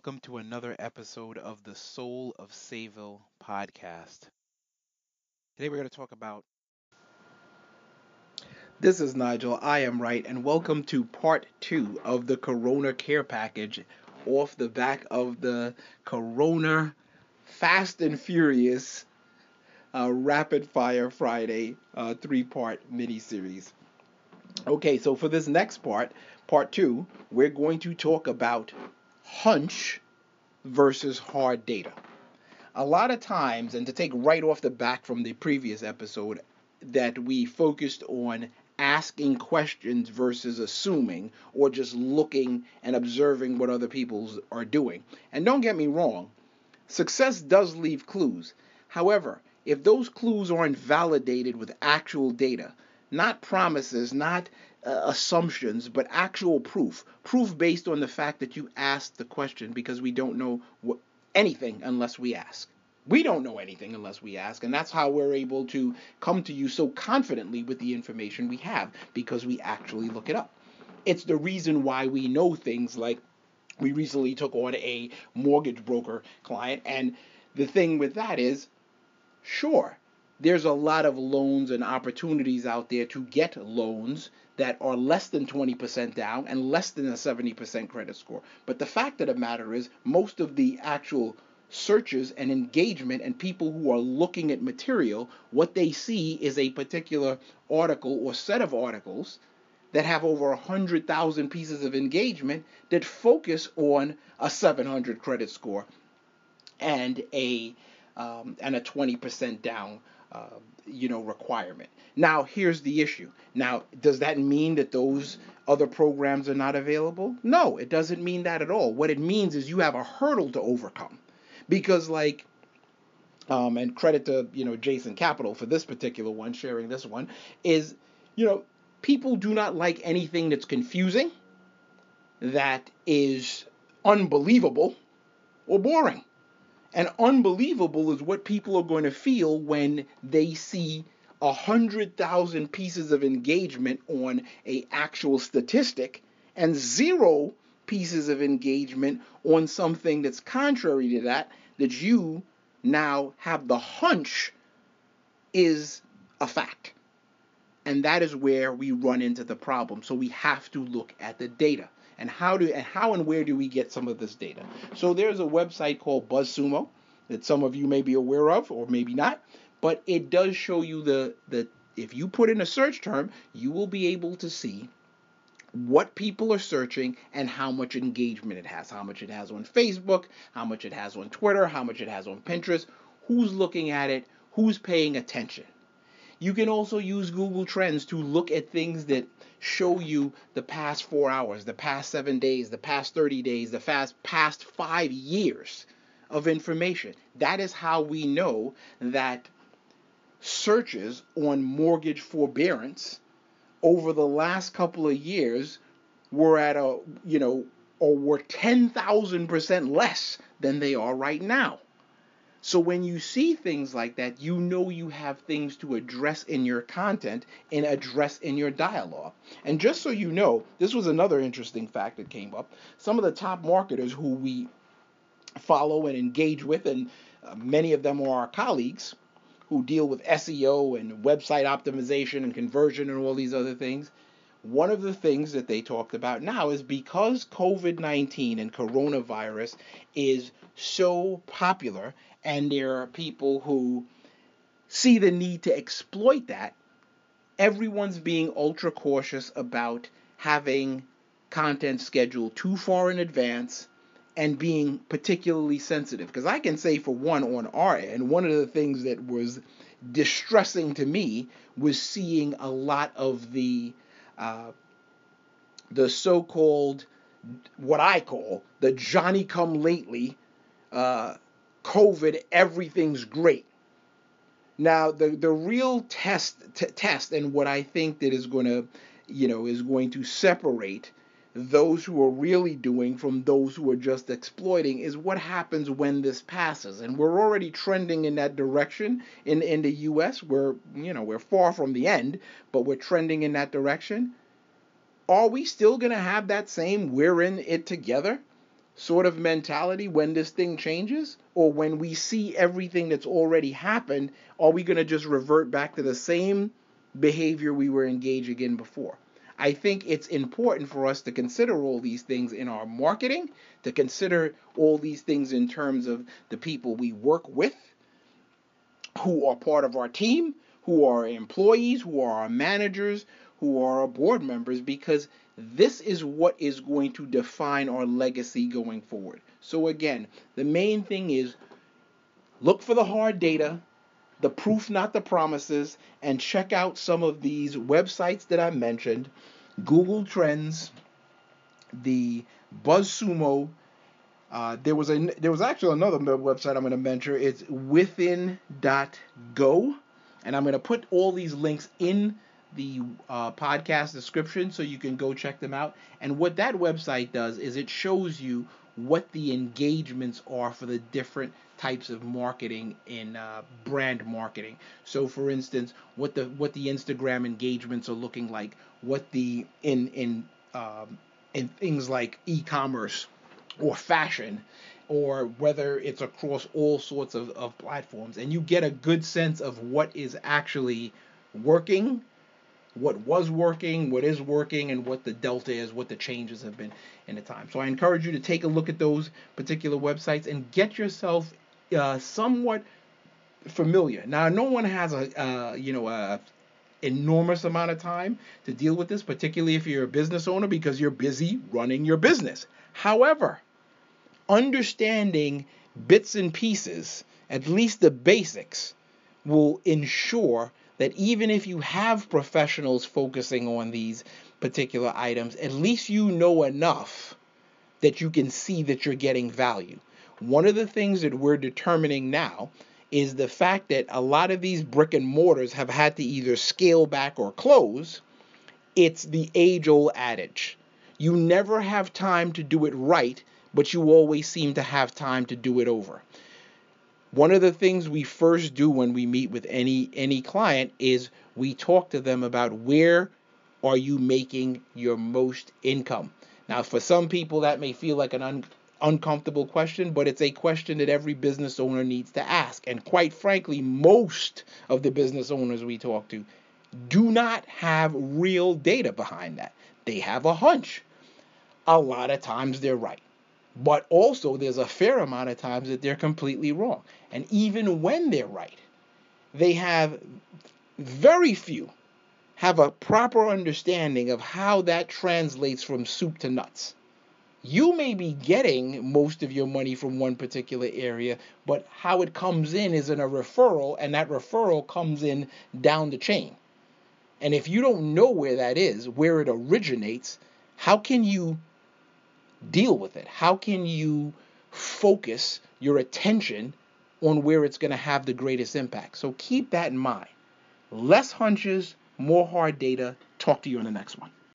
welcome to another episode of the Soul of Sayville podcast. Today we're going to talk about. This is Nigel, I am right, and welcome to part two of the Corona Care Package off the back of the Corona Fast and Furious uh, Rapid Fire Friday uh, three part mini-series. Okay, so for this next part, part two, we're going to talk about hunch versus hard data. A lot of times, and to take right off the back from the previous episode, that we focused on asking questions versus assuming or just looking and observing what other people are doing. And don't get me wrong, success does leave clues. However, if those clues aren't validated with actual data, not promises, not uh, assumptions, but actual proof. Proof based on the fact that you asked the question because we don't know what, anything unless we ask. We don't know anything unless we ask, and that's how we're able to come to you so confidently with the information we have because we actually look it up. It's the reason why we know things like we recently took on a mortgage broker client, and the thing with that is, sure, there's a lot of loans and opportunities out there to get loans that are less than 20% down and less than a 70% credit score. But the fact of the matter is, most of the actual searches and engagement and people who are looking at material, what they see is a particular article or set of articles that have over 100,000 pieces of engagement that focus on a 700 credit score and a um, and a 20% down uh, you know requirement. Now here's the issue. Now does that mean that those other programs are not available? No, it doesn't mean that at all. What it means is you have a hurdle to overcome, because like. Um, and credit to you know Jason Capital for this particular one, sharing this one, is you know people do not like anything that's confusing, that is unbelievable, or boring. And unbelievable is what people are going to feel when they see a hundred thousand pieces of engagement on a actual statistic and zero pieces of engagement on something that's contrary to that that you now have the hunch is a fact. And that is where we run into the problem. So we have to look at the data and how do and how and where do we get some of this data? So there's a website called BuzzSumo that some of you may be aware of or maybe not, but it does show you the the if you put in a search term, you will be able to see what people are searching and how much engagement it has, how much it has on Facebook, how much it has on Twitter, how much it has on Pinterest, who's looking at it, who's paying attention. You can also use Google Trends to look at things that show you the past four hours, the past seven days, the past 30 days, the fast, past five years of information. That is how we know that searches on mortgage forbearance over the last couple of years were at a, you know, or were 10,000% less than they are right now. So when you see things like that, you know you have things to address in your content and address in your dialogue. And just so you know, this was another interesting fact that came up. Some of the top marketers who we follow and engage with, and uh, many of them are our colleagues who deal with SEO and website optimization and conversion and all these other things. One of the things that they talked about now is because COVID 19 and coronavirus is so popular and there are people who see the need to exploit that, everyone's being ultra cautious about having content scheduled too far in advance and being particularly sensitive. Because I can say, for one, on our end, one of the things that was distressing to me was seeing a lot of the uh, the so-called what I call the Johnny come lately uh, COVID, everything's great. Now, the, the real test, t- test and what I think that is going to, you know, is going to separate those who are really doing from those who are just exploiting is what happens when this passes. And we're already trending in that direction in, in the US. We're, you know, we're far from the end, but we're trending in that direction. Are we still going to have that same we're in it together? sort of mentality when this thing changes? Or when we see everything that's already happened, are we going to just revert back to the same behavior we were engaging in before? I think it's important for us to consider all these things in our marketing, to consider all these things in terms of the people we work with, who are part of our team, who are employees, who are our managers, who are our board members, because this is what is going to define our legacy going forward. So, again, the main thing is look for the hard data, the proof, not the promises, and check out some of these websites that I mentioned Google Trends, the BuzzSumo. Uh, there was a there was actually another website I'm going to mention. It's within.go, and I'm going to put all these links in the uh, podcast description so you can go check them out. And what that website does is it shows you what the engagements are for the different types of marketing in uh, brand marketing. So, for instance, what the what the Instagram engagements are looking like, what the in in um, in things like e-commerce or fashion or whether it's across all sorts of, of platforms and you get a good sense of what is actually working what was working, what is working, and what the delta is, what the changes have been in the time. So I encourage you to take a look at those particular websites and get yourself uh, somewhat familiar. Now, no one has a uh, you know a enormous amount of time to deal with this, particularly if you're a business owner because you're busy running your business. However, understanding bits and pieces, at least the basics, will ensure that even if you have professionals focusing on these particular items, at least you know enough that you can see that you're getting value. One of the things that we're determining now is the fact that a lot of these brick and mortars have had to either scale back or close. It's the age old adage. You never have time to do it right, but you always seem to have time to do it over one of the things we first do when we meet with any any client is we talk to them about where are you making your most income now for some people that may feel like an un, uncomfortable question but it's a question that every business owner needs to ask and quite frankly most of the business owners we talk to do not have real data behind that they have a hunch a lot of times they're right but also, there's a fair amount of times that they're completely wrong. And even when they're right, they have very few have a proper understanding of how that translates from soup to nuts. You may be getting most of your money from one particular area, but how it comes in is in a referral, and that referral comes in down the chain. And if you don't know where that is, where it originates, how can you deal with it? How can you focus your attention on where it's going to have the greatest impact? So keep that in mind. Less hunches, more hard data. Talk to you in the next one.